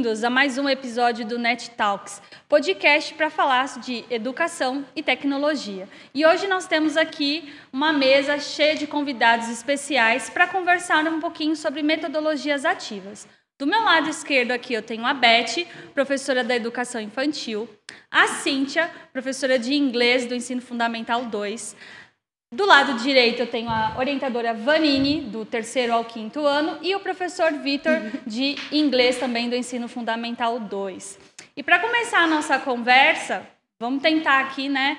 bem-vindos a mais um episódio do Net Talks, podcast para falar de educação e tecnologia. E hoje nós temos aqui uma mesa cheia de convidados especiais para conversar um pouquinho sobre metodologias ativas. Do meu lado esquerdo aqui eu tenho a Beth, professora da educação infantil, a Cíntia, professora de inglês do ensino fundamental 2, do lado direito eu tenho a orientadora Vanini, do terceiro ao quinto ano, e o professor Vitor, de inglês também do ensino fundamental 2. E para começar a nossa conversa, vamos tentar aqui, né,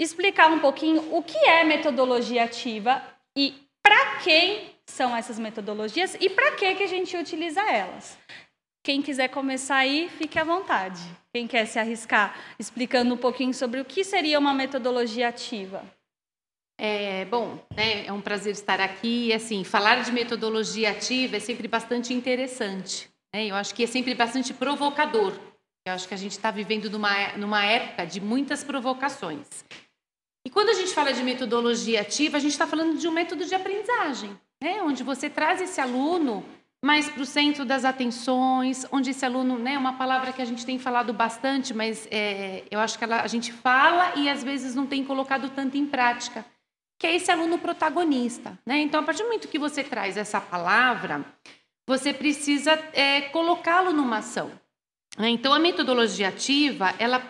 explicar um pouquinho o que é metodologia ativa e para quem são essas metodologias e para que, que a gente utiliza elas. Quem quiser começar aí, fique à vontade. Quem quer se arriscar explicando um pouquinho sobre o que seria uma metodologia ativa? É, bom, né, é um prazer estar aqui. Assim, falar de metodologia ativa é sempre bastante interessante. Né? Eu acho que é sempre bastante provocador. Eu acho que a gente está vivendo numa, numa época de muitas provocações. E quando a gente fala de metodologia ativa, a gente está falando de um método de aprendizagem, né? onde você traz esse aluno mais para o centro das atenções, onde esse aluno, né, uma palavra que a gente tem falado bastante, mas é, eu acho que ela, a gente fala e às vezes não tem colocado tanto em prática que é esse aluno protagonista. Né? Então, a partir do momento que você traz essa palavra, você precisa é, colocá-lo numa ação. Né? Então, a metodologia ativa, ela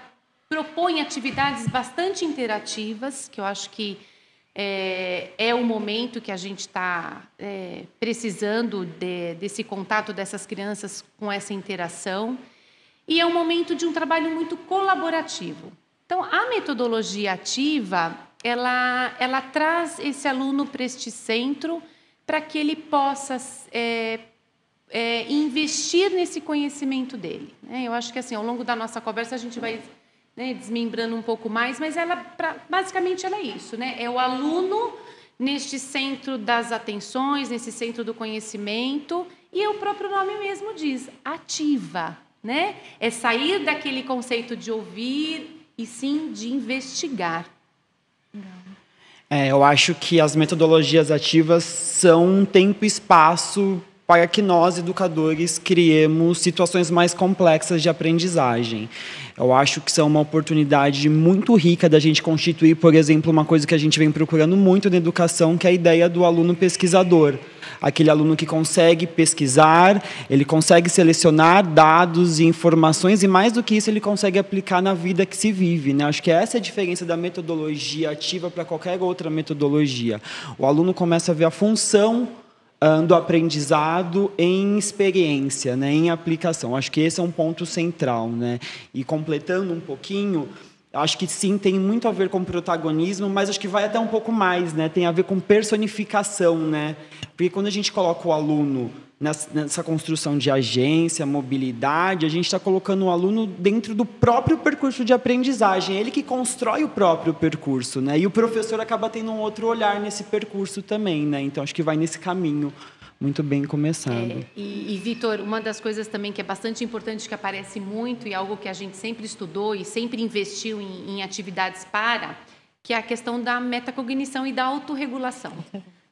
propõe atividades bastante interativas, que eu acho que é, é o momento que a gente está é, precisando de, desse contato dessas crianças com essa interação. E é um momento de um trabalho muito colaborativo. Então, a metodologia ativa, ela, ela traz esse aluno para este centro para que ele possa é, é, investir nesse conhecimento dele. Né? Eu acho que assim, ao longo da nossa conversa a gente vai né, desmembrando um pouco mais, mas ela, pra, basicamente, ela é isso, né? É o aluno neste centro das atenções, nesse centro do conhecimento, e o próprio nome mesmo diz, ativa, né? É sair daquele conceito de ouvir e sim de investigar. É, eu acho que as metodologias ativas são um tempo e espaço para que nós, educadores, criemos situações mais complexas de aprendizagem. Eu acho que são uma oportunidade muito rica da gente constituir, por exemplo, uma coisa que a gente vem procurando muito na educação, que é a ideia do aluno pesquisador aquele aluno que consegue pesquisar, ele consegue selecionar dados e informações e mais do que isso ele consegue aplicar na vida que se vive, né? Acho que essa é a diferença da metodologia ativa para qualquer outra metodologia. O aluno começa a ver a função do aprendizado em experiência, né, em aplicação. Acho que esse é um ponto central, né? E completando um pouquinho, Acho que sim, tem muito a ver com protagonismo, mas acho que vai até um pouco mais, né? Tem a ver com personificação, né? Porque quando a gente coloca o aluno nessa construção de agência, mobilidade, a gente está colocando o aluno dentro do próprio percurso de aprendizagem. Ele que constrói o próprio percurso, né? E o professor acaba tendo um outro olhar nesse percurso também, né? Então acho que vai nesse caminho muito bem começado. É, e, e Vitor, uma das coisas também que é bastante importante, que aparece muito e algo que a gente sempre estudou e sempre investiu em, em atividades para, que é a questão da metacognição e da autorregulação.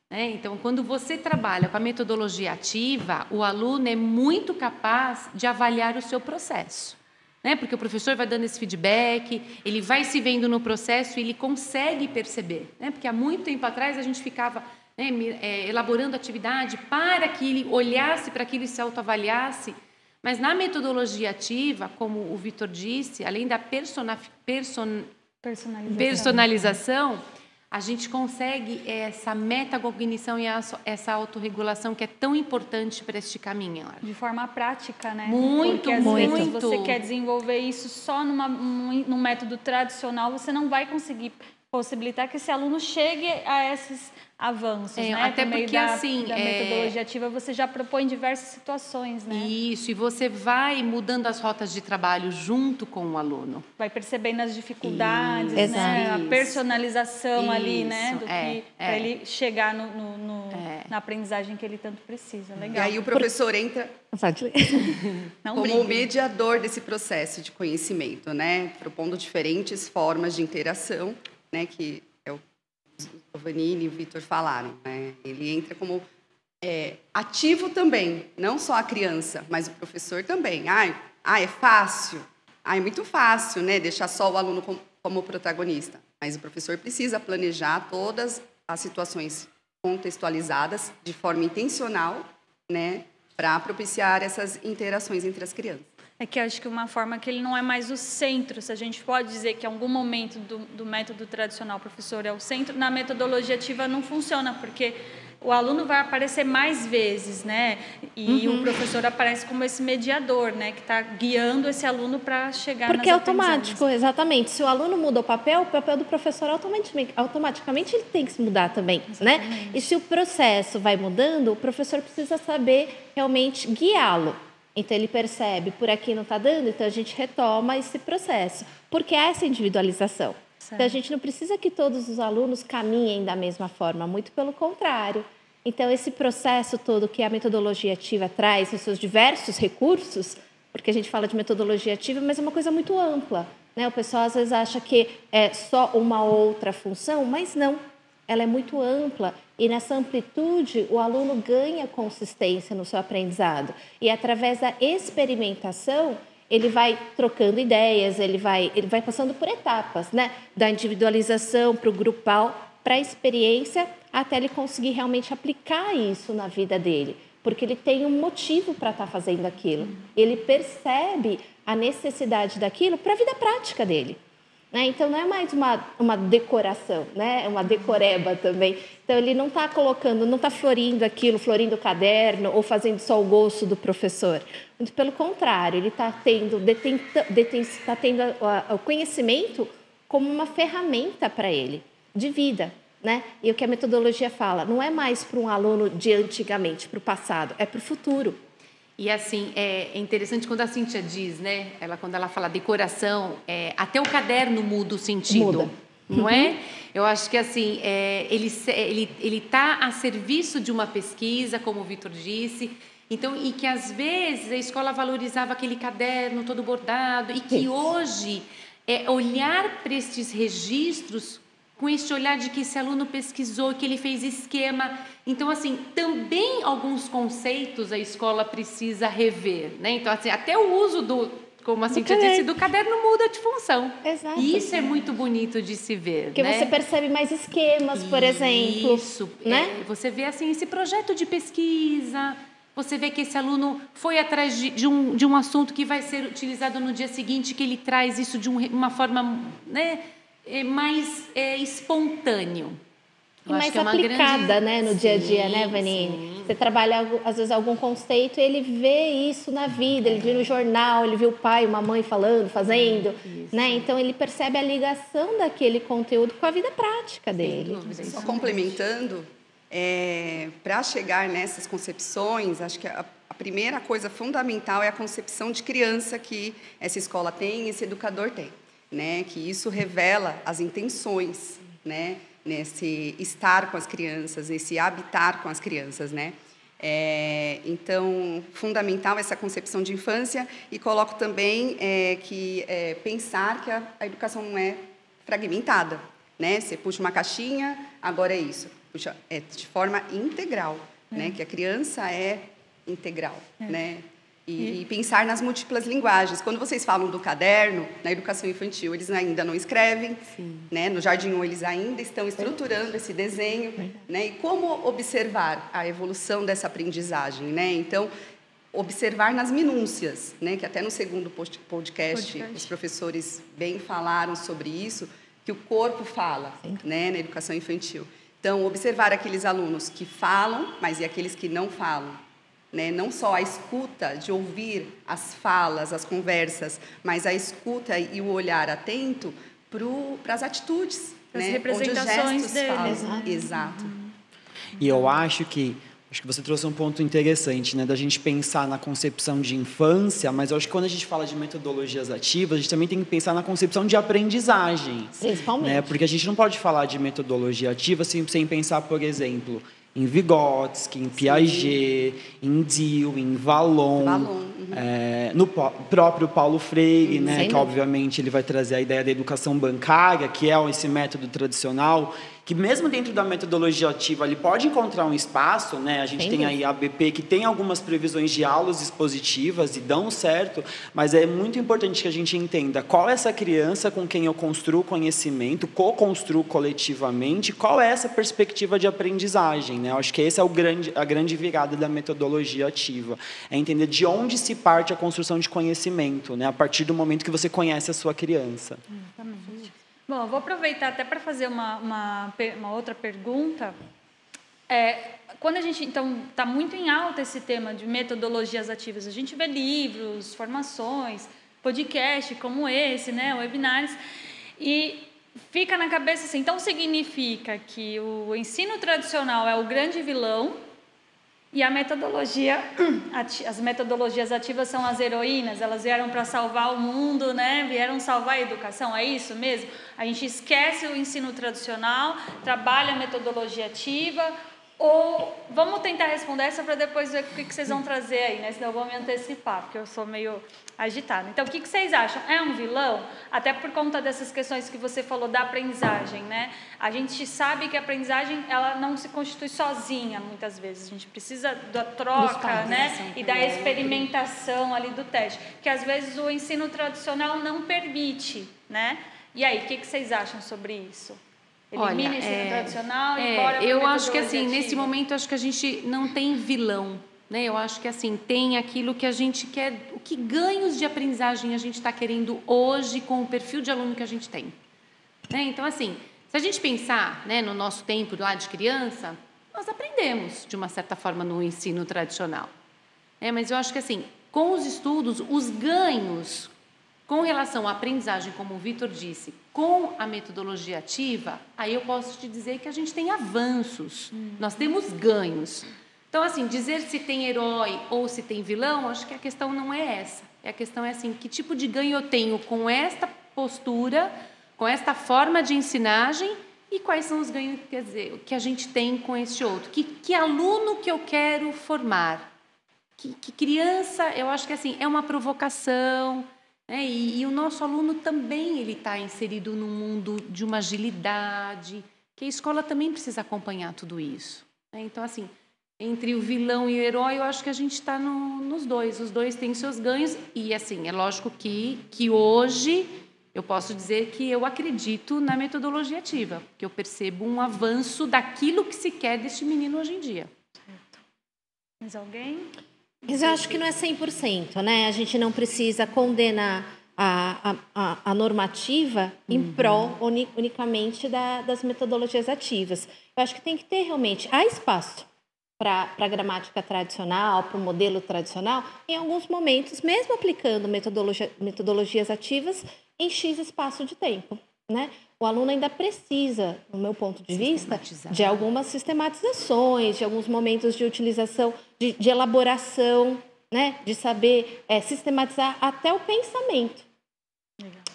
É, então, quando você trabalha com a metodologia ativa, o aluno é muito capaz de avaliar o seu processo. Né? Porque o professor vai dando esse feedback, ele vai se vendo no processo e ele consegue perceber. Né? Porque há muito tempo atrás a gente ficava né, é, elaborando atividade para que ele olhasse, para que ele se autoavaliasse. Mas na metodologia ativa, como o Vitor disse, além da person, personalização, personalização a gente consegue essa metacognição e essa autorregulação que é tão importante para este caminho. De forma prática, né? Muito, Porque, às muito. Vezes, você quer desenvolver isso só numa, num método tradicional, você não vai conseguir possibilitar que esse aluno chegue a esses avanços, é, né? Até porque da, assim, da é... metodologia ativa você já propõe diversas situações, né? Isso, e você vai mudando as rotas de trabalho junto com o aluno. Vai percebendo as dificuldades, Isso. né? A personalização Isso. ali, né? Do é, que para é. ele chegar no, no, no é. na aprendizagem que ele tanto precisa. Legal. E aí o professor entra como mediador desse processo de conhecimento, né? Propondo diferentes formas de interação, né? Que o Vanini e o Vitor falaram. Né? Ele entra como é, ativo também, não só a criança, mas o professor também. Ai, ah, é fácil. Ah, é muito fácil, né? Deixar só o aluno como, como protagonista. Mas o professor precisa planejar todas as situações contextualizadas de forma intencional, né, para propiciar essas interações entre as crianças. É que acho que uma forma que ele não é mais o centro, se a gente pode dizer que em algum momento do, do método tradicional o professor é o centro, na metodologia ativa não funciona, porque o aluno vai aparecer mais vezes, né? E uhum. o professor aparece como esse mediador, né? Que está guiando esse aluno para chegar Porque é automático, exatamente. Se o aluno muda o papel, o papel do professor automaticamente, automaticamente ele tem que se mudar também, né? exatamente. né? E se o processo vai mudando, o professor precisa saber realmente guiá-lo. Então ele percebe, por aqui não está dando, então a gente retoma esse processo. Porque é essa individualização. Certo. Então a gente não precisa que todos os alunos caminhem da mesma forma, muito pelo contrário. Então esse processo todo que a metodologia ativa traz, os seus diversos recursos, porque a gente fala de metodologia ativa, mas é uma coisa muito ampla. Né? O pessoal às vezes acha que é só uma outra função, mas não. Ela é muito ampla e nessa amplitude, o aluno ganha consistência no seu aprendizado. E através da experimentação, ele vai trocando ideias, ele vai, ele vai passando por etapas, né? Da individualização para o grupal, para a experiência, até ele conseguir realmente aplicar isso na vida dele. Porque ele tem um motivo para estar tá fazendo aquilo. Ele percebe a necessidade daquilo para a vida prática dele. Né? Então não é mais uma, uma decoração, né? é uma decoreba também. Então ele não está colocando, não está florindo aquilo, florindo o caderno ou fazendo só o gosto do professor. Muito pelo contrário, ele está tendo, detém, detém, tá tendo a, a, o conhecimento como uma ferramenta para ele, de vida. Né? E o que a metodologia fala, não é mais para um aluno de antigamente, para o passado, é para o futuro. E assim, é interessante quando a Cíntia diz, né? Ela, quando ela fala decoração, é, até o caderno muda o sentido. Muda. Não é? uhum. é? Eu acho que assim, é, ele ele ele está a serviço de uma pesquisa, como o Vitor disse. Então, e que às vezes a escola valorizava aquele caderno todo bordado e que hoje é olhar para estes registros com este olhar de que esse aluno pesquisou, que ele fez esquema. Então, assim, também alguns conceitos a escola precisa rever, né? Então, assim, até o uso do, como assim já disse, do caderno muda de função. Exato. E isso é muito bonito de se ver, Porque né? você percebe mais esquemas, por exemplo. Isso, né? É, você vê, assim, esse projeto de pesquisa, você vê que esse aluno foi atrás de, de, um, de um assunto que vai ser utilizado no dia seguinte, que ele traz isso de um, uma forma, né? É mais é, espontâneo. e mais é aplicada, grande... né, no dia a dia, sim, né, Vanine? Sim. Você trabalha às vezes algum conceito, e ele vê isso na vida, ele vê no jornal, ele vê o pai, uma mãe falando, fazendo, isso. né? Então ele percebe a ligação daquele conteúdo com a vida prática dele. Só complementando, é, para chegar nessas concepções, acho que a, a primeira coisa fundamental é a concepção de criança que essa escola tem, esse educador tem né? Que isso revela as intenções, né? Nesse estar com as crianças, nesse habitar com as crianças, né? É, então, fundamental essa concepção de infância e coloco também é, que é, pensar que a, a, educação não é fragmentada, né? Você puxa uma caixinha, agora é isso, puxa é de forma integral, né? É. Que a criança é integral, é. né? E, e, pensar nas múltiplas linguagens. Quando vocês falam do caderno, na educação infantil, eles ainda não escrevem, né? no Jardim 1 eles ainda estão estruturando esse desenho. Né? E como observar a evolução dessa aprendizagem? Né? Então, observar nas minúcias, né? que até no segundo podcast, podcast, os professores bem falaram sobre isso, que o corpo fala né? na educação infantil. Então, observar aqueles alunos que falam, mas e aqueles que não falam né? não só a escuta de ouvir as falas, as conversas, mas a escuta e o olhar atento para as atitudes, as né? representações deles. Falam. Exato. E eu acho que acho que você trouxe um ponto interessante, né, da gente pensar na concepção de infância, mas eu acho que quando a gente fala de metodologias ativas, a gente também tem que pensar na concepção de aprendizagem. Principalmente. Né? Porque a gente não pode falar de metodologia ativa sem, sem pensar, por exemplo, em Vygotsky, em Piaget, Sim. em Dill, em Valon, uhum. é, no próprio Paulo Freire, né, que obviamente ele vai trazer a ideia da educação bancária, que é esse método tradicional que mesmo dentro da metodologia ativa ele pode encontrar um espaço, né? A gente Entendi. tem aí a ABP que tem algumas previsões de aulas expositivas e dão certo, mas é muito importante que a gente entenda qual é essa criança com quem eu construo conhecimento, co-construo coletivamente, qual é essa perspectiva de aprendizagem, né? Eu acho que esse é o grande, a grande virada da metodologia ativa, é entender de onde se parte a construção de conhecimento, né? A partir do momento que você conhece a sua criança. Exatamente. Bom, eu vou aproveitar até para fazer uma, uma, uma, outra pergunta. É, quando a gente, então, está muito em alta esse tema de metodologias ativas, a gente vê livros, formações, podcast como esse, né, webinars, e fica na cabeça assim, então significa que o ensino tradicional é o grande vilão e a metodologia, as metodologias ativas são as heroínas, elas vieram para salvar o mundo, né? Vieram salvar a educação, é isso mesmo? A gente esquece o ensino tradicional, trabalha a metodologia ativa, ou vamos tentar responder essa para depois ver o que, vocês vão trazer aí, né? Senão eu vou me antecipar, porque eu sou meio agitada. Então, o que, que vocês acham? É um vilão? Até por conta dessas questões que você falou da aprendizagem, né? A gente sabe que a aprendizagem ela não se constitui sozinha, muitas vezes. A gente precisa da troca, né? E da experimentação ali do teste, que às vezes o ensino tradicional não permite, né? E aí, o que, que vocês acham sobre isso? Olha, é, tradicional é, Eu acho que assim, nesse momento acho que a gente não tem vilão, né? Eu acho que assim, tem aquilo que a gente quer, o que ganhos de aprendizagem a gente está querendo hoje com o perfil de aluno que a gente tem. Né? Então, assim, se a gente pensar né, no nosso tempo lá de criança, nós aprendemos de uma certa forma no ensino tradicional. É, mas eu acho que assim, com os estudos, os ganhos com relação à aprendizagem, como o Vitor disse, com a metodologia ativa, aí eu posso te dizer que a gente tem avanços, hum. nós temos ganhos. Então, assim, dizer se tem herói ou se tem vilão, acho que a questão não é essa. A questão é assim, que tipo de ganho eu tenho com esta postura, com esta forma de ensinagem e quais são os ganhos quer dizer, que a gente tem com este outro. Que, que aluno que eu quero formar? Que, que criança, eu acho que assim, é uma provocação, é, e, e, o nosso aluno também ele está inserido num mundo de uma agilidade, que a escola também precisa acompanhar tudo isso. Né? Então, assim, entre o vilão e o herói, eu acho que a gente está no, nos dois. Os dois têm seus ganhos e, assim, é lógico que, que hoje eu posso dizer que eu acredito na metodologia ativa, que eu percebo um avanço daquilo que se quer deste menino hoje em dia. Certo. Mais alguém? Mas eu acho que não é 100%, né? A gente não precisa condenar a, a, a normativa em uhum. prol uni, unicamente da, das metodologias ativas. Eu acho que tem que ter realmente, há espaço para a gramática tradicional, para o modelo tradicional, em alguns momentos, mesmo aplicando metodologia, metodologias ativas em X espaço de tempo. Né? O aluno ainda precisa, no meu ponto de vista, de algumas sistematizações, de alguns momentos de utilização, de, de elaboração, né? de saber é, sistematizar até o pensamento.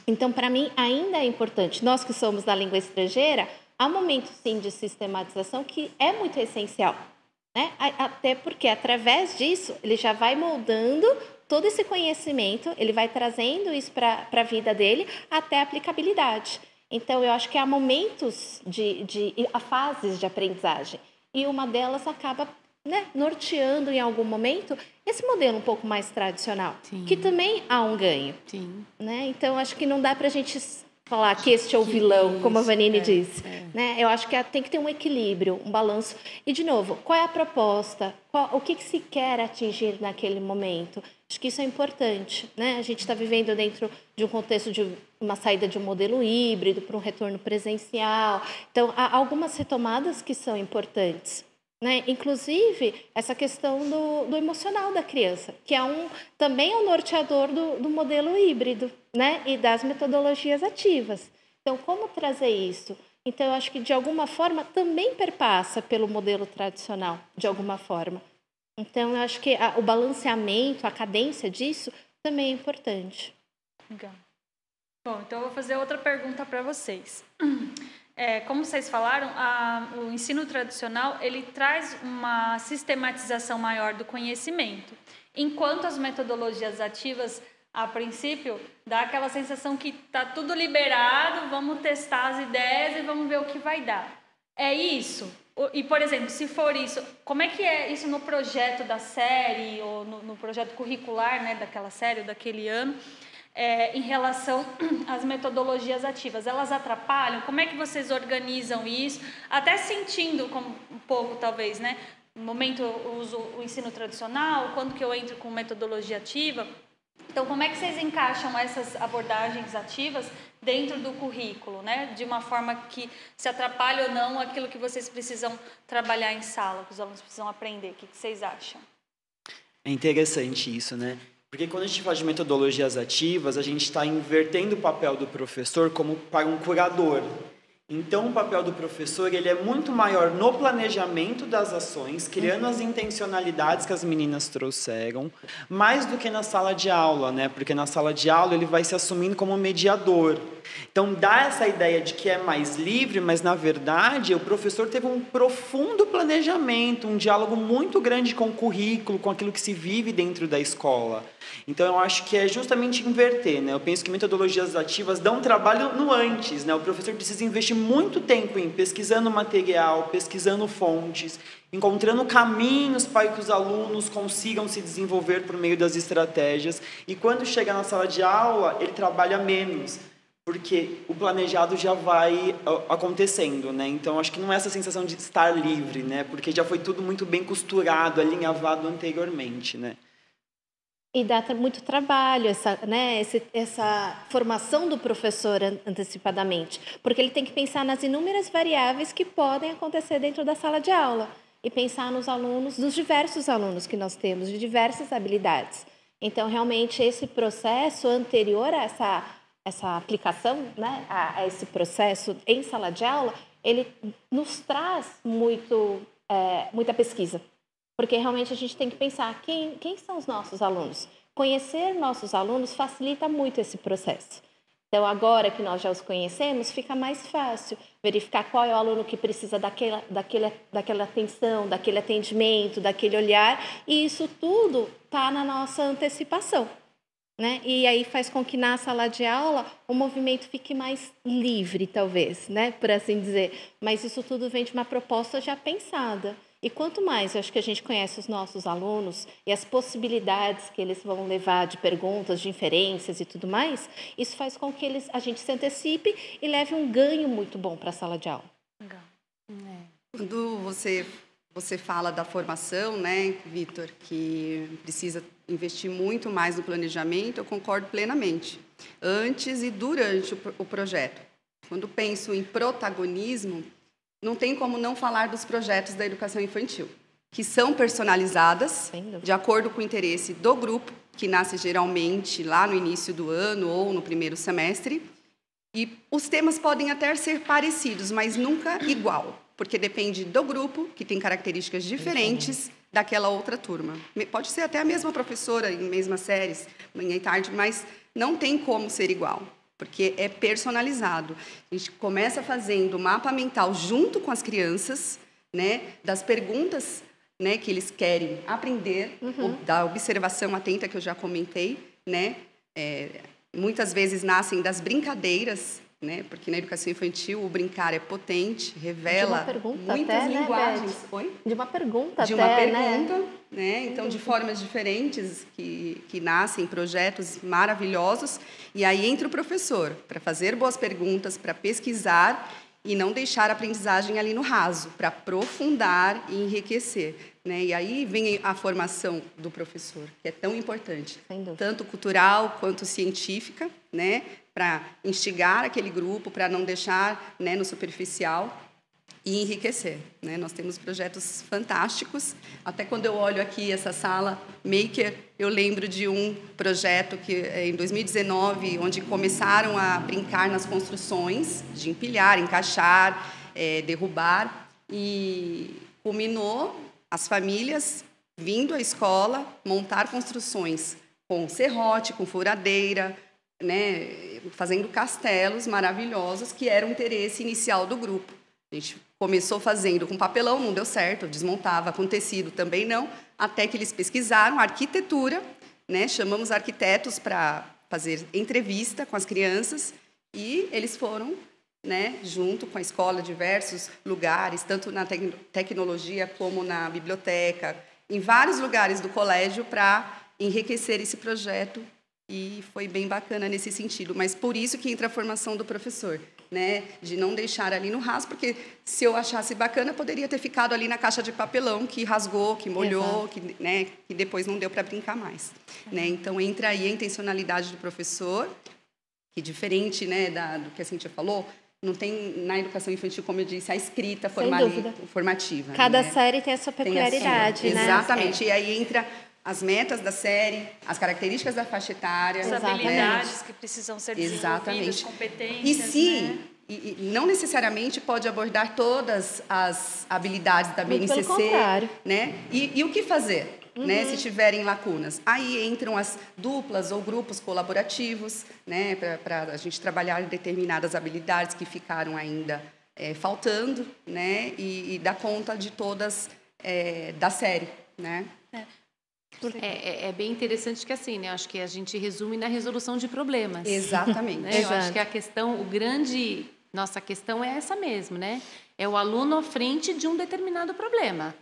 Então, para mim, ainda é importante. Nós que somos da língua estrangeira, há momentos, sim, de sistematização que é muito essencial. Né? Até porque, através disso, ele já vai moldando todo esse conhecimento, ele vai trazendo isso para a vida dele até a aplicabilidade. Então, eu acho que há momentos de, de há fases de aprendizagem e uma delas acaba né, norteando em algum momento esse modelo um pouco mais tradicional, Sim. que também há um ganho. Sim. Né? Então, acho que não dá para a gente falar que este é o vilão, como a Vanini é, disse. É. Né? Eu acho que tem que ter um equilíbrio, um balanço. E, de novo, qual é a proposta? Qual, o que, que se quer atingir naquele momento? Acho que isso é importante. Né? A gente está vivendo dentro de um contexto de uma saída de um modelo híbrido para um retorno presencial. Então, há algumas retomadas que são importantes. Né? Inclusive, essa questão do, do, emocional da criança, que é um, também é um norteador do, do modelo híbrido né? e das metodologias ativas. Então, como trazer isso? Então, eu acho que, de alguma forma, também perpassa pelo modelo tradicional, de alguma forma. Então, eu acho que a, o balanceamento, a cadência disso também é importante. Legal. Bom, então eu vou fazer outra pergunta para vocês. É, como vocês falaram, a, o ensino tradicional ele traz uma sistematização maior do conhecimento, enquanto as metodologias ativas, a princípio, dá aquela sensação que está tudo liberado, vamos testar as ideias e vamos ver o que vai dar. é isso? E, por exemplo, se for isso, como é que é isso no projeto da série ou no, no projeto curricular né, daquela série, daquele ano, é, em relação às metodologias ativas? Elas atrapalham? Como é que vocês organizam isso? Até sentindo como, um pouco, talvez, né? No momento eu uso o ensino tradicional, quando que eu entro com metodologia ativa? Então, como é que vocês encaixam essas abordagens ativas dentro do currículo, né? De uma forma que se atrapalhe ou não aquilo que vocês precisam trabalhar em sala, que os alunos precisam aprender. O que vocês acham? É interessante isso, né? Porque quando a gente fala de metodologias ativas, a gente está invertendo o papel do professor como para um curador. Então, o papel do professor ele é muito maior no planejamento das ações, criando as intencionalidades que as meninas trouxeram, mais do que na sala de aula, né? Porque na sala de aula ele vai se assumindo como mediador. Então, dá essa ideia de que é mais livre, mas na verdade o professor teve um profundo planejamento, um diálogo muito grande com o currículo, com aquilo que se vive dentro da escola. Então, eu acho que é justamente inverter, né? Eu penso que metodologias ativas dão trabalho no antes, né? O professor precisa investir muito tempo em pesquisando material, pesquisando fontes, encontrando caminhos para que os alunos consigam se desenvolver por meio das estratégias. E quando chega na sala de aula, ele trabalha menos, porque o planejado já vai acontecendo, né? Então acho que não é essa sensação de estar livre, né? Porque já foi tudo muito bem costurado, alinhavado anteriormente, né? E dá muito trabalho essa, né, essa, essa formação do professor antecipadamente, porque ele tem que pensar nas inúmeras variáveis que podem acontecer dentro da sala de aula e pensar nos alunos, dos diversos alunos que nós temos, de diversas habilidades. Então, realmente, esse processo anterior a essa, essa aplicação, né, a, a esse processo em sala de aula, ele nos traz muito, é, muita pesquisa porque realmente a gente tem que pensar quem, quem são os nossos alunos. Conhecer nossos alunos facilita muito esse processo. Então, agora que nós já os conhecemos, fica mais fácil verificar qual é o aluno que precisa daquela, daquele, daquela atenção, daquele atendimento, daquele olhar, e isso tudo está na nossa antecipação. Né? E aí faz com que na sala de aula o movimento fique mais livre, talvez, né? por assim dizer. Mas isso tudo vem de uma proposta já pensada. E quanto mais eu acho que a gente conhece os nossos alunos e as possibilidades que eles vão levar de perguntas, de inferências e tudo mais, isso faz com que eles, a gente se antecipe e leve um ganho muito bom para a sala de aula. Quando você você fala da formação, né, Vitor, que precisa investir muito mais no planejamento, eu concordo plenamente. Antes e durante o projeto. Quando penso em protagonismo, não tem como não falar dos projetos da educação infantil, que são personalizadas de acordo com o interesse do grupo, que nasce geralmente lá no início do ano ou no primeiro semestre. E os temas podem até ser parecidos, mas nunca igual, porque depende do grupo, que tem características diferentes daquela outra turma. Pode ser até a mesma professora em mesmas séries, manhã e tarde, mas não tem como ser igual porque é personalizado. A gente começa fazendo mapa mental junto com as crianças, né, das perguntas né, que eles querem aprender, uhum. da observação atenta que eu já comentei, né, é, muitas vezes nascem das brincadeiras, né, porque na educação infantil o brincar é potente, revela muitas até, né, linguagens. Né, De uma pergunta De até, uma pergunta, né? né? Então, de formas diferentes que, que nascem projetos maravilhosos. E aí entra o professor para fazer boas perguntas, para pesquisar e não deixar a aprendizagem ali no raso, para aprofundar e enriquecer. Né? E aí vem a formação do professor, que é tão importante, tanto cultural quanto científica, né? para instigar aquele grupo, para não deixar né, no superficial e enriquecer. Né? Nós temos projetos fantásticos. Até quando eu olho aqui essa sala Maker, eu lembro de um projeto que é em 2019, onde começaram a brincar nas construções, de empilhar, encaixar, é, derrubar, e culminou as famílias vindo à escola montar construções com serrote, com furadeira, né, fazendo castelos maravilhosos que era o interesse inicial do grupo. A gente começou fazendo com papelão, não deu certo, desmontava, com tecido também não, até que eles pesquisaram arquitetura, né? chamamos arquitetos para fazer entrevista com as crianças e eles foram né, junto com a escola, diversos lugares, tanto na tec tecnologia como na biblioteca, em vários lugares do colégio para enriquecer esse projeto e foi bem bacana nesse sentido. Mas por isso que entra a formação do professor, né? De não deixar ali no raso, porque se eu achasse bacana, poderia ter ficado ali na caixa de papelão que rasgou, que molhou, que, né? Que depois não deu para brincar mais, né? Então entra aí a intencionalidade do professor, que diferente, né? Da, do que a Cintia falou, não tem na educação infantil, como eu disse, a escrita formativa. Cada né? série tem a sua peculiaridade, tem né? Exatamente. É. E aí entra as metas da série, as características da faixa etária. As habilidades que precisam ser desenvolvidas, competências. E se, né? e, e não necessariamente pode abordar todas as habilidades da Muito BNCC. pelo contrário. Né? E, e o que fazer? Uhum. Né, se tiverem lacunas. Aí entram as duplas ou grupos colaborativos, né, para a gente trabalhar determinadas habilidades que ficaram ainda é, faltando, né, e, e dar conta de todas é, da série, né. É, é, é, bem interessante que assim, né? Acho que a gente resume na resolução de problemas. Exatamente. né? Eu acho que a questão, o grande, nossa questão é essa mesmo, né? É o aluno à frente de um determinado problema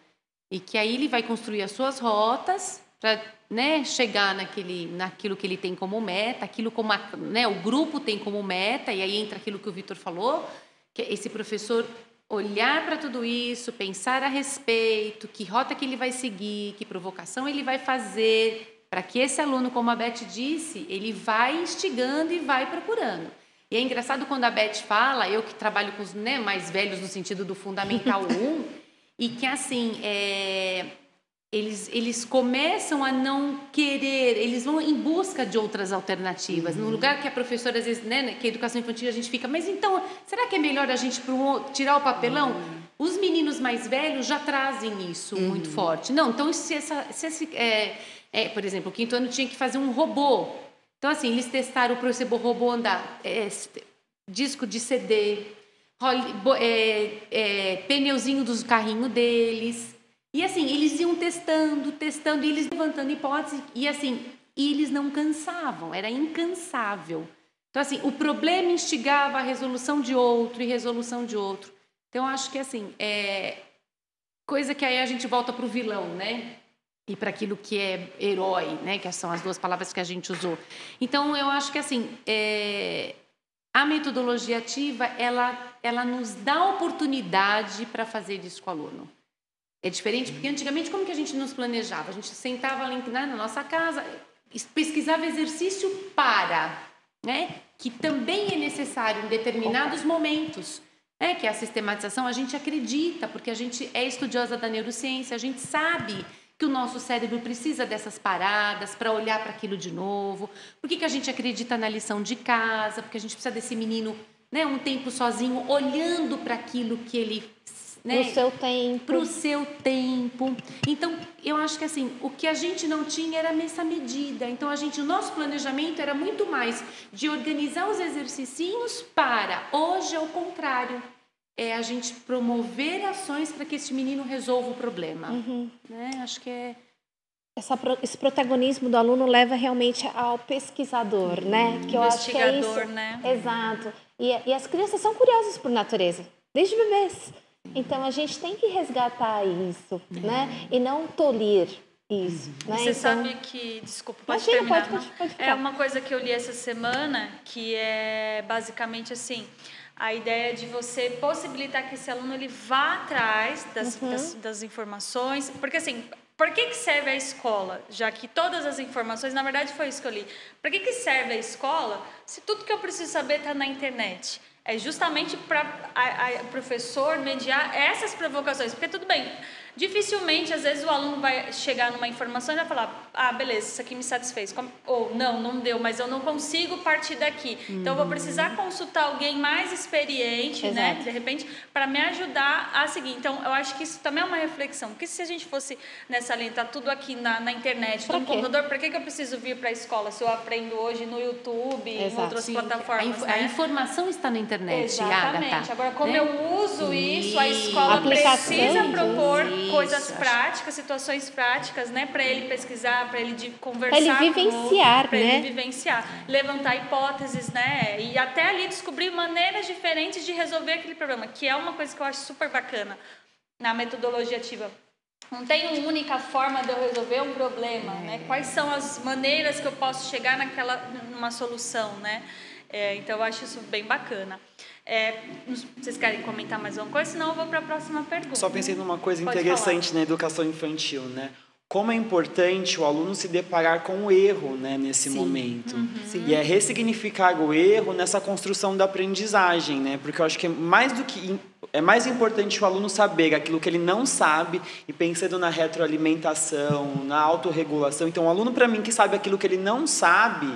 e que aí ele vai construir as suas rotas para né, chegar naquele, naquilo que ele tem como meta, aquilo como a, né, o grupo tem como meta e aí entra aquilo que o Vitor falou, que é esse professor olhar para tudo isso, pensar a respeito, que rota que ele vai seguir, que provocação ele vai fazer, para que esse aluno, como a Beth disse, ele vai instigando e vai procurando. E é engraçado quando a Beth fala, eu que trabalho com os né, mais velhos no sentido do Fundamental 1, e que assim, é, eles, eles começam a não querer, eles vão em busca de outras alternativas. Uhum. No lugar que a professora, às vezes, né, que a educação infantil, a gente fica, mas então, será que é melhor a gente tirar o papelão? Uhum. Os meninos mais velhos já trazem isso uhum. muito forte. Não, então, se, essa, se esse, é, é, por exemplo, o quinto ano tinha que fazer um robô. Então, assim, eles testaram para esse robô andar é, disco de CD, é, é, pneuzinho dos carrinhos deles. E assim, eles iam testando, testando, e eles levantando hipóteses, e assim, e eles não cansavam, era incansável. Então, assim, o problema instigava a resolução de outro e resolução de outro. Então, acho que, assim, é coisa que aí a gente volta para o vilão, né? E para aquilo que é herói, né? Que são as duas palavras que a gente usou. Então, eu acho que, assim, é... a metodologia ativa, ela, ela nos dá oportunidade para fazer isso com o aluno. É diferente porque antigamente como que a gente nos planejava? A gente sentava ali na nossa casa, pesquisava exercício para, né? Que também é necessário em determinados momentos. É que a sistematização a gente acredita, porque a gente é estudiosa da neurociência, a gente sabe que o nosso cérebro precisa dessas paradas para olhar para aquilo de novo. Por que, que a gente acredita na lição de casa? Porque a gente precisa desse menino né, um tempo sozinho, olhando para aquilo que ele né? Para o seu tempo. Para o seu tempo. Então, eu acho que assim, o que a gente não tinha era essa medida. Então, a gente, o nosso planejamento era muito mais de organizar os exercícios para, hoje é o contrário, é a gente promover ações para que esse menino resolva o problema. Uhum. Né? Acho que é... Essa, esse protagonismo do aluno leva realmente ao pesquisador, né? Que eu acho que é isso. né? Exato. E, e as crianças são curiosas por natureza, desde bebês. Então a gente tem que resgatar isso, né? E não tolir isso. Né? Você então... sabe que, desculpa, pode Imagina, terminar, pode, pode, pode É uma coisa que eu li essa semana que é basicamente assim a ideia de você possibilitar que esse aluno ele vá atrás das, uhum. das, das informações, porque assim por que, que serve a escola? Já que todas as informações, na verdade foi isso que eu li. Por que, que serve a escola se tudo que eu preciso saber está na internet? É justamente para o professor mediar essas provocações. Porque tudo bem, dificilmente, às vezes, o aluno vai chegar numa informação e vai falar: ah, beleza, isso aqui me satisfez. Ou não, não deu, mas eu não consigo partir daqui. Uhum. Então, eu vou precisar consultar alguém mais experiente, né, Exato. né, de repente, para me ajudar a seguir. Então, eu acho que isso também é uma reflexão. Porque se a gente fosse nessa linha, tá tudo aqui na, na internet, no computador, para que, que eu preciso vir para a escola se eu aprendo hoje no YouTube, Exato. em outras Sim. plataformas? A, né? a informação está na internet internet, Exatamente. Agatha. Agora, como né? eu uso isso, a escola precisa propor Isso, coisas acho- práticas, situações práticas, né, para ele pesquisar, para ele de conversar, Pra ele vivenciar, pra né? ele vivenciar, levantar hipóteses, né, e até ali descobrir maneiras diferentes de resolver aquele problema, que é uma coisa que eu acho super bacana na metodologia ativa. Não tem uma única forma de eu resolver um problema, né? Quais são as maneiras que eu posso chegar naquela numa solução, né? É, então eu acho isso bem bacana. É, vocês querem comentar mais uma coisa? Senão eu vou para a próxima pergunta. Só pensei numa coisa Pode interessante na educação infantil, né? Como é importante o aluno se deparar com o erro, né, nesse Sim. momento. Sim. E é ressignificar o erro nessa construção da aprendizagem, né? Porque eu acho que é mais do que é mais importante o aluno saber aquilo que ele não sabe e pensando na retroalimentação, na autorregulação. Então, o aluno para mim que sabe aquilo que ele não sabe,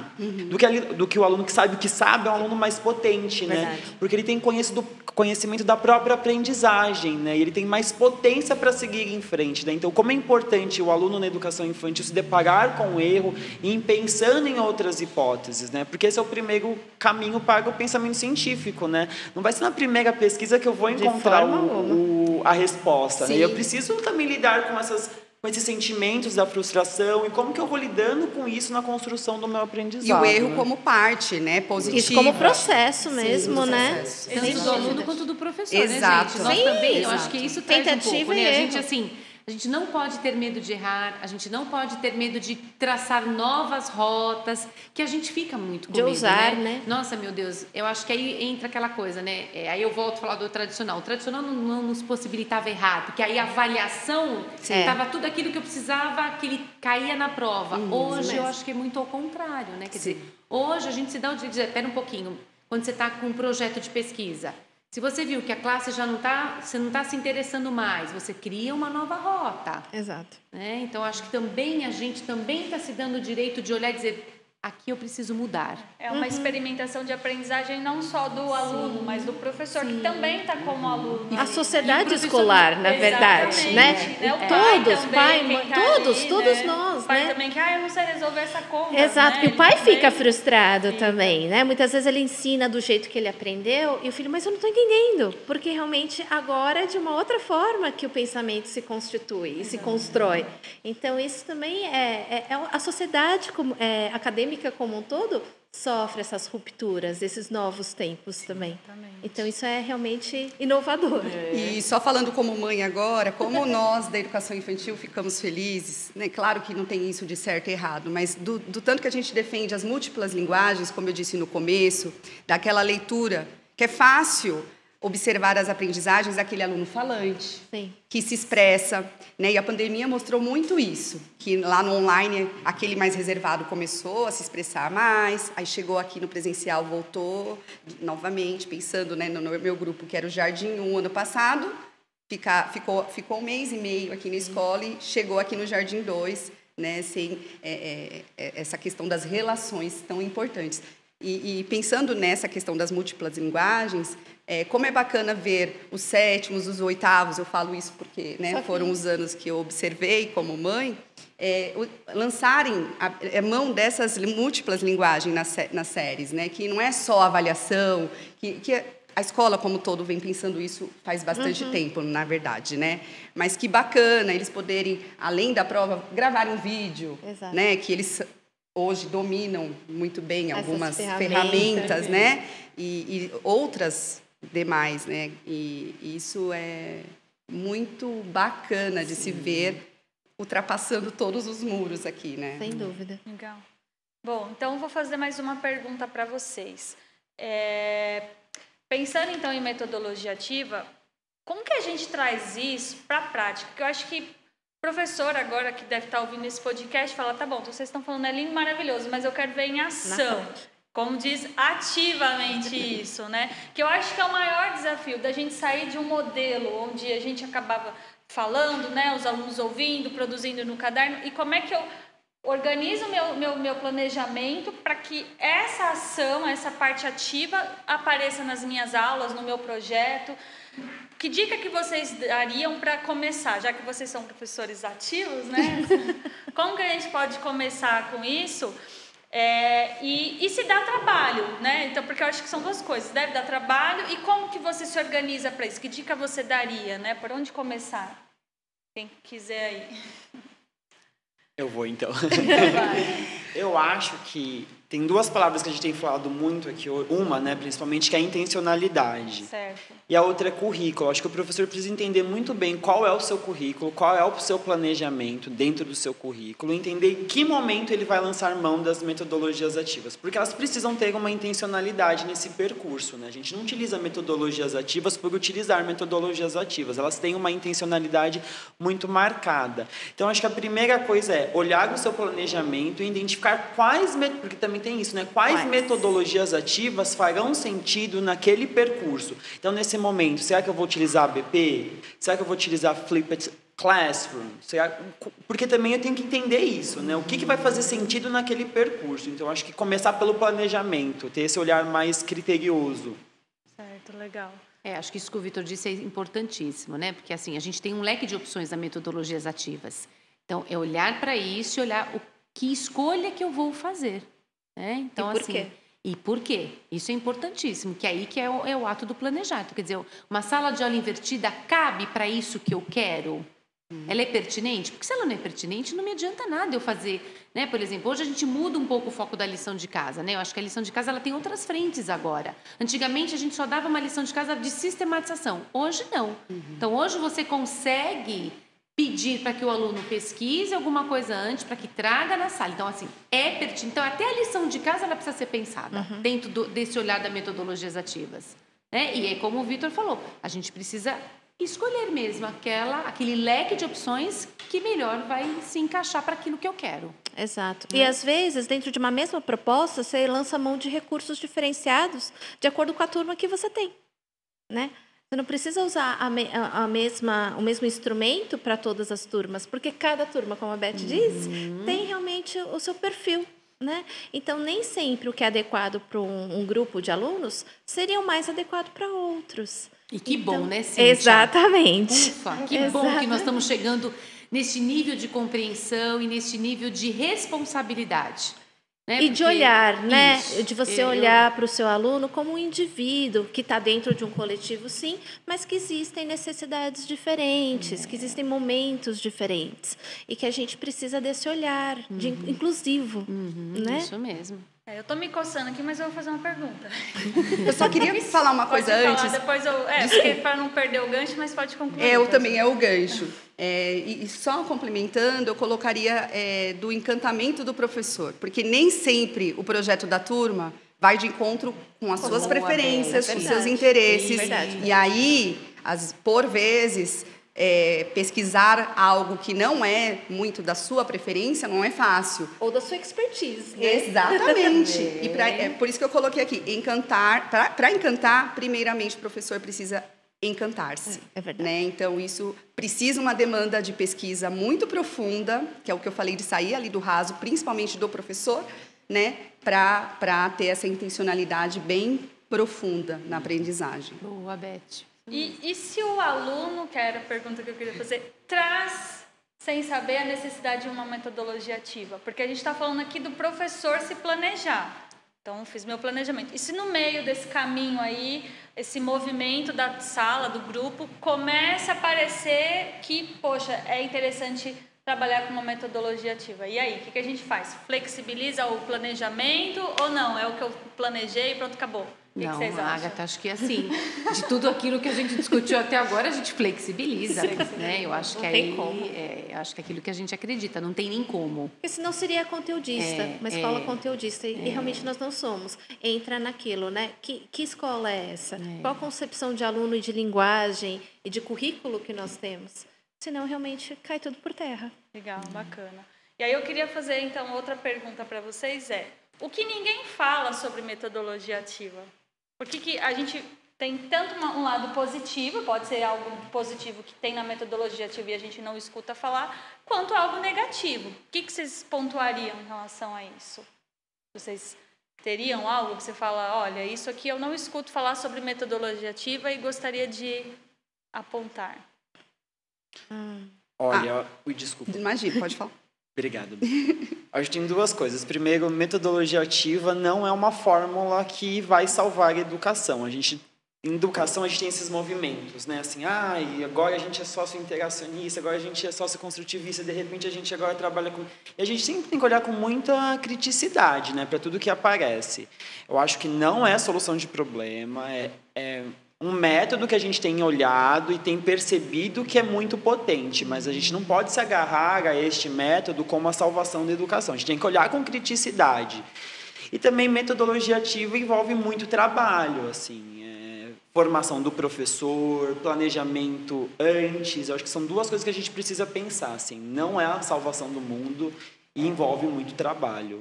do que do que o aluno que sabe o que sabe é um aluno mais potente, né? Verdade. Porque ele tem conhecido, conhecimento da própria aprendizagem, né? E ele tem mais potência para seguir em frente, né? Então, como é importante o aluno na educação infantil se deparar com o erro e ir pensando em outras hipóteses, né? Porque esse é o primeiro caminho para o pensamento científico, né? Não vai ser na primeira pesquisa que eu vou encontrar o, o- a resposta, né? Sim. E eu preciso também lidar com essas com esses sentimentos da frustração e como que eu vou lidando com isso na construção do meu aprendizado. E o erro né? como parte, né? Positiva. Isso como processo Sim, mesmo, como né? processo. Tanto Sem do aluno quanto do professor, Exato. né, gente? Nós Sim, também, eu exato. acho que isso traz um Tentativa pouco, e né? A gente, assim, a gente não pode ter medo de errar, a gente não pode ter medo de traçar novas rotas, que a gente fica muito com De medo, ousar, né? Nossa, meu Deus, eu acho que aí entra aquela coisa, né? É, aí eu volto a falar do tradicional. O tradicional não, não nos possibilitava errar, porque aí a avaliação Sim. estava tudo aquilo que eu precisava, que ele caía na prova. Hoje eu mesmo. acho que é muito ao contrário, né? Quer dizer, hoje a gente se dá o direito de dizer, pera um pouquinho, quando você está com um projeto de pesquisa, se você viu que a classe já não está, você não está se interessando mais, você cria uma nova rota. Exato. Né? Então, acho que também a gente também está se dando o direito de olhar e dizer, aqui eu preciso mudar. É uma experimentação de aprendizagem não só do aluno, mas do professor, que também está como aluno. A sociedade escolar, na verdade, Exatamente, né? né? O E pai todos, também, pai, mãe, tá todos, ali, todos né? nós, O pai né? também que, ah, eu não sei resolver essa conta. Exato. né? E o pai também- fica frustrado Fica. também, né? Muitas vezes ele ensina do jeito que ele aprendeu e o filho, mas eu não estou entendendo, porque realmente agora é de uma outra forma que o pensamento se constitui e se constrói. Então isso também é, é- é a sociedade como- é, acadêmica como um todo sofre essas rupturas, esses novos tempos também. Então isso é realmente inovador. E só falando como mãe agora, como nós da educação infantil ficamos felizes, né? Claro que não tem isso de certo e errado, mas do, do tanto que a gente defende as múltiplas linguagens, como eu disse no começo, daquela leitura que é fácil observar as aprendizagens daquele aluno falante, Sim. que se expressa, né? E a pandemia mostrou muito isso, que lá no online aquele mais reservado começou a se expressar mais, aí chegou aqui no presencial, voltou novamente, pensando, né, no meu grupo que era o Jardim 1 ano passado, fica, ficou ficou um mês e meio aqui na escola e chegou aqui no Jardim 2, né, sem é, é, é, essa questão das relações tão importantes. E, e pensando nessa questão das múltiplas linguagens, é, como é bacana ver os sétimos, os oitavos, eu falo isso porque né, foram os anos que eu observei como mãe, é, lançarem a, a mão dessas múltiplas linguagens nas, nas séries, né, que não é só avaliação, que, que a escola como todo vem pensando isso faz bastante tempo, na verdade, né? Mas que bacana eles poderem, além da prova, gravar um vídeo, Exato. né? Que eles hoje dominam muito bem algumas ferramentas. ferramentas, né? E, e outras demais, né? E isso é muito bacana de se ver ultrapassando todos os muros aqui, né? Sem dúvida. Legal. Bom, então vou fazer mais uma pergunta para vocês. É, Pensando então em metodologia ativa, como que a gente traz isso para a prática? Porque eu acho que o professor agora que deve estar ouvindo esse podcast fala, tá bom, então vocês estão falando é lindo, maravilhoso, mas eu quero ver em ação. Como diz ativamente isso, né? Que eu acho que é o maior desafio da gente sair de um modelo onde a gente acabava falando, né, os alunos ouvindo, produzindo no caderno, e como é que eu organizo meu, meu, meu planejamento para que essa ação, essa parte ativa apareça nas minhas aulas, no meu projeto. Que dica que vocês dariam para começar, já que vocês são professores ativos, né? Como que a gente pode começar com isso? É, e, e se dá trabalho, né? Então, porque eu acho que são duas coisas. Deve dar trabalho e como que você se organiza para isso? Que dica você daria, né? Por onde começar? Quem quiser aí. Eu vou então. eu acho que tem duas palavras que a gente tem falado muito aqui. Uma, né, principalmente, que é a intencionalidade. Certo. E a outra é currículo. Acho que o professor precisa entender muito bem qual é o seu currículo, qual é o seu planejamento dentro do seu currículo, entender em que momento ele vai lançar mão das metodologias ativas, porque elas precisam ter uma intencionalidade nesse percurso. Né? A gente não utiliza metodologias ativas por utilizar metodologias ativas, elas têm uma intencionalidade muito marcada. Então, acho que a primeira coisa é olhar o seu planejamento e identificar quais, porque também tem isso, né? Quais, Quais, metodologias ativas farão sentido naquele percurso? Então, nesse momento, será que eu vou utilizar BP? Será que eu vou utilizar Flipped Classroom? Será... Porque também eu tenho que entender isso, né? O que, que vai fazer sentido naquele percurso? Então, acho que começar pelo planejamento, ter esse olhar mais criterioso. Certo, legal. É, acho que isso que o Vitor disse é importantíssimo, né? Porque assim, a gente tem um leque de opções das metodologias ativas. Então, é olhar para isso e olhar o que escolha que eu vou fazer. Né? Então, e por assim, quê? E por quê? Isso é importantíssimo, que é aí que é o, é o ato do planejar. Então, quer dizer, uma sala de aula invertida cabe para isso que eu quero? Uhum. Ela é pertinente? Porque se ela não é pertinente, não me adianta nada eu fazer. Né? Por exemplo, hoje a gente muda um pouco o foco da lição de casa. Né? Eu acho que a lição de casa ela tem outras frentes agora. Antigamente a gente só dava uma lição de casa de sistematização. Hoje não. Uhum. Então hoje você consegue pedir para que o aluno pesquise alguma coisa antes, para que traga na sala. Então, assim, é pertinente. Então, até a lição de casa ela precisa ser pensada uhum. dentro do, desse olhar da metodologias ativas. Né? E é como o Vitor falou, a gente precisa escolher mesmo aquela, aquele leque de opções que melhor vai se encaixar para aquilo que eu quero. Exato. Né? E às vezes, dentro de uma mesma proposta, você lança mão de recursos diferenciados de acordo com a turma que você tem. Né? Você não precisa usar a, me, a, a mesma, o mesmo instrumento para todas as turmas, porque cada turma, como a Beth uhum. disse, tem realmente o seu perfil. Né? Então, nem sempre o que é adequado para um, um, grupo de alunos seria o mais adequado para outros. E que então, bom, né, Cíntia? Exatamente. Ufa, que exatamente. bom que nós estamos chegando nesse nível de compreensão e nesse nível de responsabilidade. Né? E de olhar, né? Isso. De você eu... olhar para o seu aluno como um indivíduo que está dentro de um coletivo, sim, mas que existem necessidades diferentes, é. que existem momentos diferentes. E que a gente precisa desse olhar uhum. de inclusivo. Uhum, né? Isso mesmo. É, eu estou me coçando aqui, mas eu vou fazer uma pergunta. Eu só queria falar uma coisa pode antes. Falar, depois eu, é, para não perder o gancho, mas pode concluir. É, eu também é o gancho. É, e, só complementando, eu colocaria é, do encantamento do professor, porque nem sempre o projeto da turma vai de encontro com as suas preferências, com seus interesses. E aí, as, por vezes, é, pesquisar algo que não é muito da sua preferência não é fácil. Ou da sua expertise. Né? Exatamente. E pra, é por isso que eu coloquei aqui, encantar, para encantar, primeiramente o professor precisa encantar-se. É, é verdade. Né? Então, isso precisa uma demanda de pesquisa muito profunda, que é o que eu falei de sair ali do raso, principalmente do professor, né? para ter essa intencionalidade bem profunda na aprendizagem. Boa, Beth. E, e se o aluno, que era a pergunta que eu queria fazer, traz sem saber a necessidade de uma metodologia ativa? Porque a gente está falando aqui do professor se planejar. Então, fiz meu planejamento. E se no meio desse caminho aí, esse movimento da sala, do grupo, começa a parecer que, poxa, é interessante trabalhar com uma metodologia ativa. E aí, o que, que a gente faz? Flexibiliza o planejamento ou não? É o que eu planejei e pronto, acabou. Que, não, que vocês acham? Agatha, acho que assim, de tudo aquilo que a gente discutiu até agora, a gente flexibiliza, né? Eu acho não que tem aí, como. É, acho que é aquilo que a gente acredita, não tem nem como. Porque senão seria conteudista, É, uma escola é, conteudista, e, e realmente nós não somos. Entra naquilo, né? Que, que escola é essa? É. Qual a concepção de aluno e de linguagem e de currículo que nós temos? Senão realmente cai tudo por terra. Legal, bacana. E aí eu queria fazer então outra pergunta para vocês é: o que ninguém fala sobre metodologia ativa? Por que, que a gente tem tanto uma, um lado positivo, pode ser algo positivo que tem na metodologia ativa e a gente não escuta falar, quanto algo negativo? O que, que vocês pontuariam em relação a isso? Vocês teriam algo que você fala, olha, isso aqui eu não escuto falar sobre metodologia ativa e gostaria de apontar? Olha, ui, desculpa. Imagina, pode falar. Obrigado. Acho que tem duas coisas. Primeiro, metodologia ativa não é uma fórmula que vai salvar a educação. A gente em educação a gente tem esses movimentos, né? Assim, ah, e agora a gente é sócio interacionista, agora a gente é sócio construtivista, de repente a gente agora trabalha com. E a gente sempre tem que olhar com muita criticidade, né, para tudo que aparece. Eu acho que não é solução de problema, é, é um método que a gente tem olhado e tem percebido que é muito potente, mas a gente não pode se agarrar a este método como a salvação da educação. A gente tem que olhar com criticidade. E também metodologia ativa envolve muito trabalho, assim formação do professor, planejamento antes. Eu acho que são duas coisas que a gente precisa pensar. Assim, não é a salvação do mundo e envolve muito trabalho.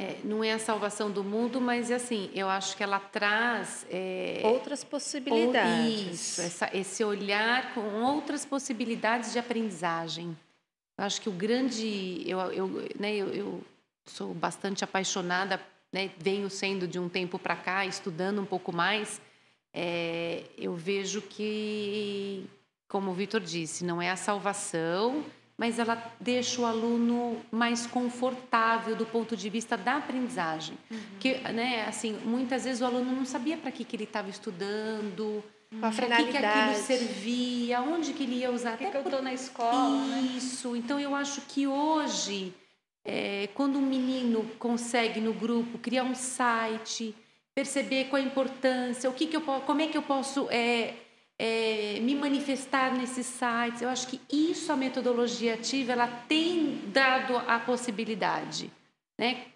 É, não é a salvação do mundo, mas assim, eu acho que ela traz é, outras possibilidades. Isso, essa, esse olhar com outras possibilidades de aprendizagem. Eu acho que o grande, eu, eu, né, eu, eu sou bastante apaixonada, né, venho sendo de um tempo para cá estudando um pouco mais é, eu vejo que, como o Vitor disse, não é a salvação, mas ela deixa o aluno mais confortável do ponto de vista da aprendizagem. Uhum. Que, né, assim, muitas vezes o aluno não sabia para que, que ele estava estudando, para que, que aquilo servia, onde que ele ia usar. Por que, que eu estou na escola? Né? Isso. Né? Então, eu acho que hoje, é, quando um menino consegue no grupo criar um site perceber qual a importância, o que, que eu, como é que eu posso é, é, me manifestar nesses sites. Eu acho que isso a metodologia ativa ela tem dado a possibilidade, né?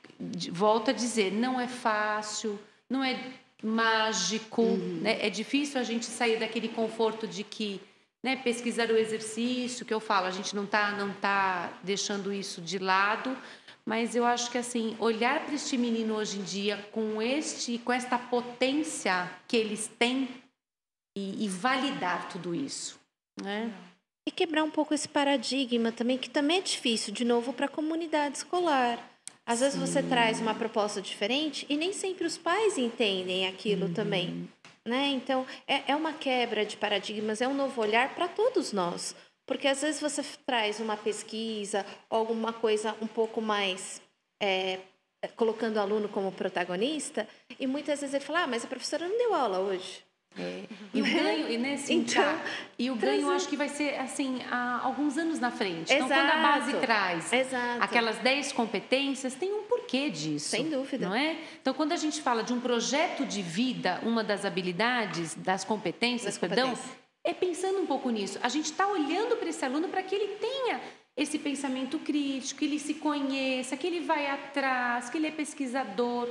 Volto a dizer, não é fácil, não é mágico, uhum. né? É difícil a gente sair daquele conforto de que né, pesquisar o exercício, que eu falo, a gente não está não tá deixando isso de lado, mas eu acho que assim olhar para este menino hoje em dia com este com esta potência que eles têm e, e validar tudo isso né e quebrar um pouco esse paradigma também que também é difícil de novo para a comunidade escolar às vezes Sim. você traz uma proposta diferente e nem sempre os pais entendem aquilo uhum. também né então é, é uma quebra de paradigmas é um novo olhar para todos nós porque às vezes você traz uma pesquisa ou alguma coisa um pouco mais. É, colocando o aluno como protagonista, e muitas vezes ele fala: ah, mas a professora não deu aula hoje. É. E o ganho, e, né, então, e o ganho acho que vai ser assim, há alguns anos na frente. Exato, então, quando a base traz exato. aquelas 10 competências, tem um porquê disso. Sem dúvida. Não é? Então, quando a gente fala de um projeto de vida, uma das habilidades, das competências, das perdão, competências é pensando um pouco nisso. A gente está olhando para esse aluno para que ele tenha esse pensamento crítico, que ele se conheça, que ele vai atrás, que ele é pesquisador.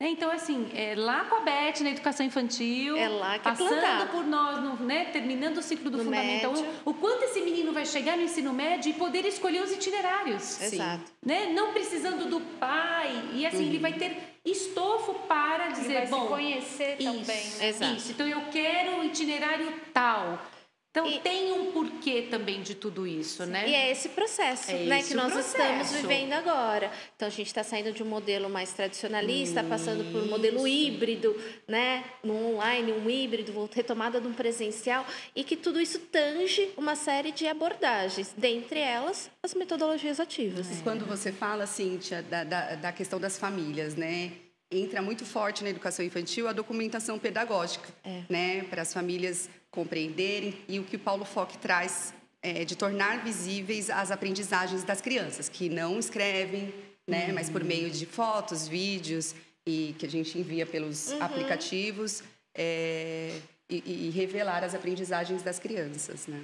Né? Então, assim, é lá com a Beth na educação infantil, é lá que é passando é por nós, no, né, terminando o ciclo do no fundamental, o, o, quanto esse menino vai chegar no ensino médio e poder escolher os itinerários. Exato. Né? Não precisando do pai, e assim, uhum. ele vai ter estofo para dizer, ele vai bom, se conhecer isso, também. Né? Exato. Isso. Então, eu quero o itinerário tal. Então e, tem um porquê também de tudo isso, sim. né? E é esse processo, é né, esse que nós processo. estamos vivendo agora. Então a gente está saindo de um modelo mais tradicionalista, isso. passando por um modelo híbrido, né, no online, um híbrido, retomada de um presencial, e que tudo isso tange uma série de abordagens, dentre elas as metodologias ativas. É. Quando você fala, Cíntia, da, da, da questão das famílias, né? Entra muito forte na educação infantil a documentação pedagógica, é. né, para as famílias compreenderem e o que o Paulo Fock traz é, de tornar visíveis as aprendizagens das crianças que não escrevem, né, uhum. mas por meio de fotos, vídeos e que a gente envia pelos uhum. aplicativos é, e, e, revelar as aprendizagens das crianças, né?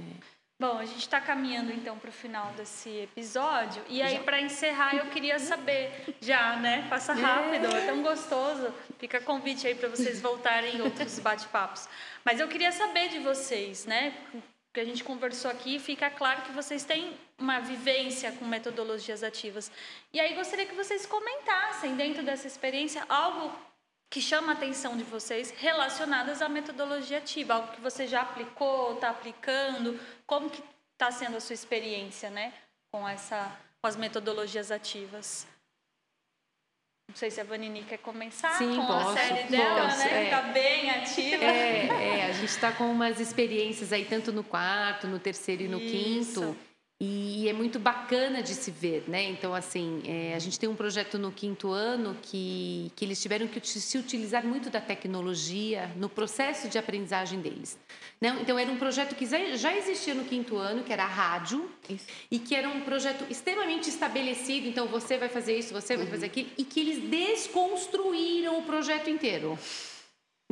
É. Bom, a gente está caminhando então para o final desse episódio. E aí, para encerrar, eu queria saber, já, né? Passa é. rápido, é tão gostoso. Fica convite aí para vocês voltarem em outros bate-papos. Mas eu queria saber de vocês, né? Que a gente conversou aqui, fica claro que vocês têm uma vivência com metodologias ativas. E aí, gostaria que vocês comentassem dentro dessa experiência algo que chama a atenção de vocês relacionadas à metodologia ativa, algo que você já aplicou, está aplicando, como que está sendo a sua experiência, né, com essa, com as metodologias ativas? Não sei se a Vanini quer começar Sim, com posso, a série dela, posso, né? É. bem ativa. É, é, a gente está com umas experiências aí, tanto no quarto, no terceiro e no Isso. quinto. E, é muito bacana de se ver, né? Então, assim, é, a gente tem um projeto no quinto ano que, que eles tiveram que se utilizar muito da tecnologia no processo de aprendizagem deles. Né? Então, era um projeto que já existia no quinto ano, que era a rádio, isso. e que era um projeto extremamente estabelecido. Então, você vai fazer isso, você vai uhum. fazer aquilo, e que eles desconstruíram o projeto inteiro.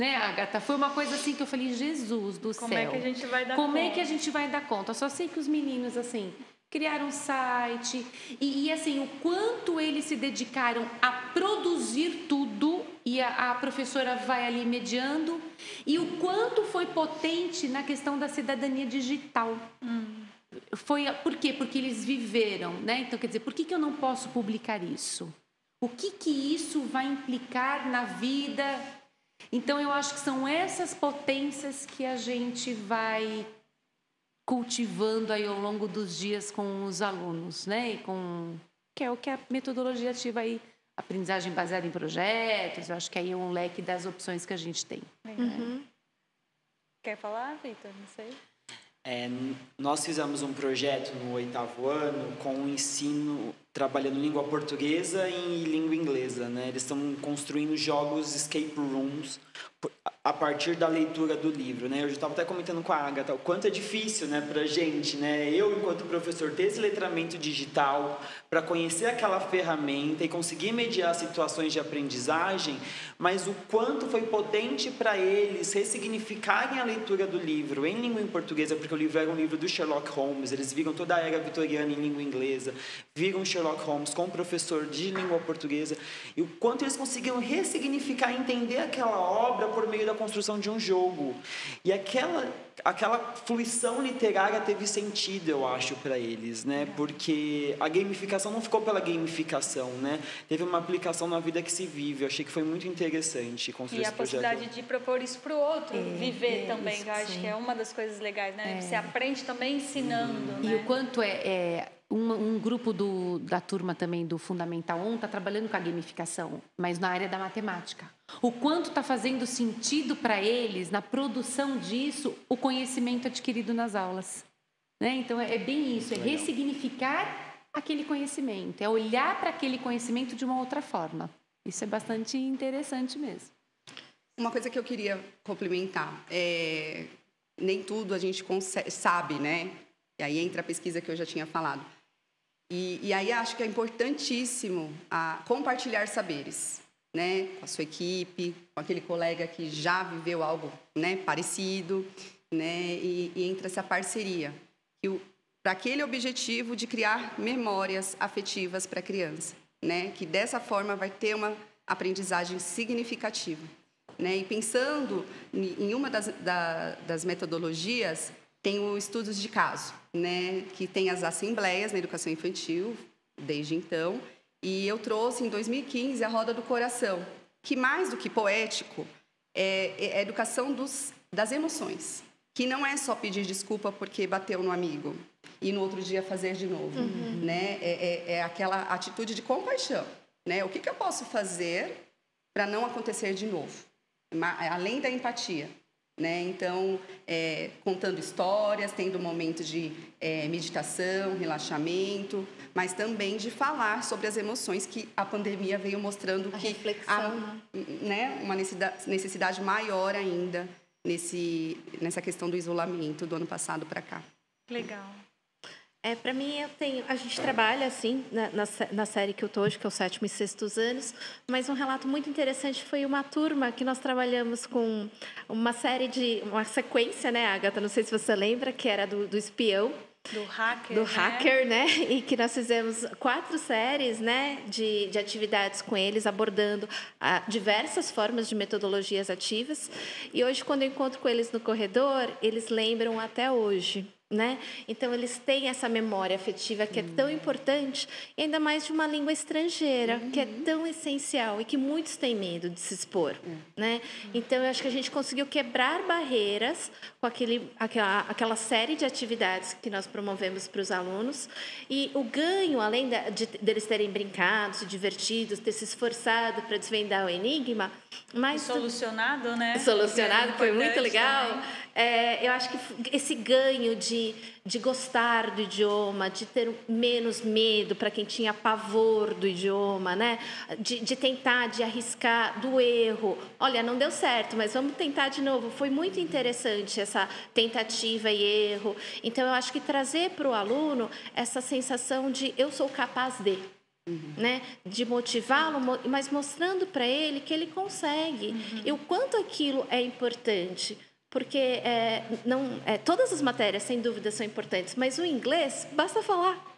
Né, Agatha? Foi uma coisa assim que eu falei, Jesus do Como céu. Como é que a gente vai dar Como conta? é que a gente vai dar conta? Só sei que os meninos, assim, criaram um site. E, e assim, o quanto eles se dedicaram a produzir tudo e a, a, professora vai ali mediando. E o quanto foi potente na questão da cidadania digital. Hum. Foi, por quê? Porque eles viveram, né? Então, quer dizer, por que, que eu não posso publicar isso? O que, que isso vai implicar na vida então, eu acho que são essas potências que a gente vai cultivando aí ao longo dos dias com os alunos, né? E com que é o que a metodologia ativa aí, aprendizagem baseada em projetos. Eu acho que aí é um leque das opções que a gente tem. Uhum. Quer falar, Vitor? Não sei. É, nós fizemos um projeto no oitavo ano com o ensino trabalhando língua portuguesa e língua inglesa, né? Eles estão construindo jogos escape rooms a partir da leitura do livro, né? Eu já estava até comentando com a Agatha o quanto é difícil, né, para gente, né? Eu, enquanto professor, ter esse letramento digital para conhecer aquela ferramenta e conseguir mediar situações de aprendizagem, mas o quanto foi potente para eles ressignificarem a leitura do livro em língua portuguesa, porque o livro era um livro do Sherlock Holmes, eles viram toda a era vitoriana em língua inglesa, viram Sherlock Holmes com um professor de língua portuguesa, e o quanto eles conseguiram ressignificar entender aquela obra por meio da construção de um jogo. E aquela, aquela fluição literária teve sentido, eu acho, para eles, né? Porque a gamificação não ficou pela gamificação, né? Teve uma aplicação na vida que se vive. Eu achei que foi muito interessante construir e esse projeto. E a possibilidade de propor isso para o outro, é, viver é, também, isso, eu acho sim. que é uma das coisas legais, né? É. Você aprende também ensinando, E né? o quanto é, é um, um, grupo do, da turma também do Fundamental 1 está trabalhando com a gamificação, mas na área da matemática. O quanto está fazendo sentido para eles, na produção disso, o conhecimento adquirido nas aulas. Né? Então, é, é bem isso, é ressignificar aquele conhecimento, é olhar para aquele conhecimento de uma outra forma. Isso é bastante interessante mesmo. Uma coisa que eu queria complementar é nem tudo a gente consegue, sabe, né? E aí entra a pesquisa que eu já tinha falado. E, e aí acho que é importantíssimo compartilhar saberes, né, com a sua equipe, com aquele colega que já viveu algo, né, parecido, né, e, e entra essa parceria para aquele objetivo de criar memórias afetivas para a criança, né, que dessa forma vai ter uma aprendizagem significativa. Né? E pensando em uma das, da, das metodologias, tem o estudos de caso, né, que tem as assembleias na educação infantil, desde então, e eu trouxe em 2015 a Roda do Coração, que mais do que poético é, é a educação dos, das emoções, que não é só pedir desculpa porque bateu no amigo e no outro dia fazer de novo, uhum. né? É, é, é, aquela atitude de compaixão, né? O que, que eu posso fazer para não acontecer de novo, além da empatia. Né? Então, é, contando histórias, tendo momentos de é, meditação, relaxamento, mas também de falar sobre as emoções que a pandemia veio mostrando a que há né? né, uma necessidade, necessidade maior ainda nesse, nessa questão do isolamento do ano passado para cá. Legal. É, para mim, eu tenho. A gente trabalha assim na, na, na, série que eu tô hoje, que é o sétimo e sextos anos, mas um relato muito interessante foi uma turma que nós trabalhamos com uma série de. uma sequência, né, Agatha? Não sei se você lembra, que era do, do espião. Do hacker. Do né? hacker, né? E que nós fizemos quatro séries, né, de, de atividades com eles, abordando ah, diversas formas de metodologias ativas. E hoje, quando eu encontro com eles no corredor, eles lembram até hoje né? Então eles têm essa memória afetiva que é tão importante, e ainda mais de uma língua estrangeira, uhum. que é tão essencial e que muitos têm medo de se expor, uhum. né? Então eu acho que a gente conseguiu quebrar barreiras com aquele, aquela, aquela série de atividades que nós promovemos para os alunos e o ganho, além de, de deles terem brincado, se divertido, ter se esforçado para desvendar o enigma, mas solucionado, né? Solucionado, foi muito legal. É, eu acho que esse ganho de de, de gostar do idioma, de ter menos medo para quem tinha pavor do idioma, né? De, de tentar, de arriscar, do erro. Olha, não deu certo, mas vamos tentar de novo. Foi muito interessante essa tentativa e erro. Então, eu acho que trazer para o aluno essa sensação de eu sou capaz de. Uhum. Né? de motivá-lo, mas mostrando para ele que ele consegue uhum. e o quanto aquilo é importante porque é, não, é, todas as matérias, sem dúvida, são importantes, mas o inglês, basta falar.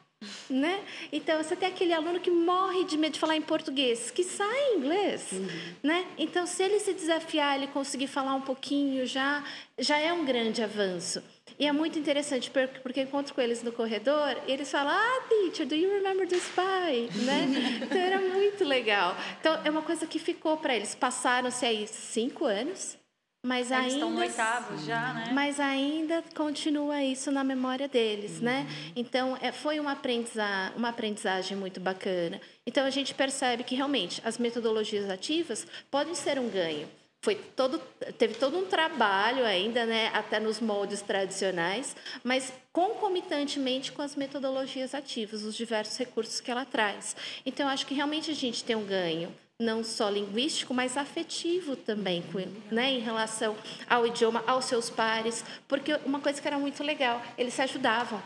Né? Então, você tem aquele aluno que morre de medo de falar em português, que sai em inglês. Uhum. Né? Então, se ele se desafiar, ele conseguir falar um pouquinho já, já é um grande avanço. E é muito interessante, porque eu encontro com eles no corredor e eles falam: Ah, teacher, do you remember the spy? né? Então, era muito legal. Então, é uma coisa que ficou para eles. Passaram-se aí cinco anos mas Eles ainda estão no oitavo já, né? Mas ainda continua isso na memória deles, né? uhum. né? Então é, foi uma, aprendiza uma aprendizagem muito bacana. Então a gente percebe que realmente as metodologias ativas podem ser um ganho. Foi todo, teve todo um trabalho ainda, né, até nos moldes tradicionais, mas concomitantemente com as metodologias ativas, os diversos recursos que ela traz. Então, acho que realmente a gente tem um ganho não só linguístico, mas afetivo também, né, em relação ao idioma, aos seus pares, porque uma coisa que era muito legal, eles se ajudavam.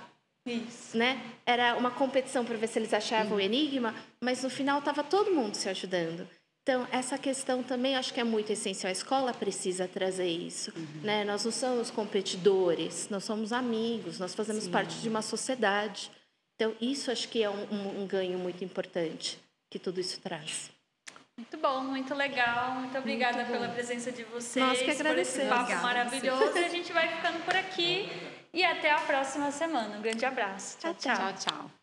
Isso. Né? Era uma competição para ver se eles achavam o enigma, mas no final estava todo mundo se ajudando. Então, essa questão também acho que é muito essencial. A escola precisa trazer isso. Uhum. Né? Nós não somos competidores, nós somos amigos, nós fazemos Sim. parte de uma sociedade. Então, isso acho que é um, um, um ganho muito importante que tudo isso traz. Muito bom, muito legal. Muito obrigada muito pela presença de vocês. Nós que agradecemos. Por esse papo maravilhoso. E a gente vai ficando por aqui. E até a próxima semana. Um grande abraço. tchau. tchau. tchau, tchau.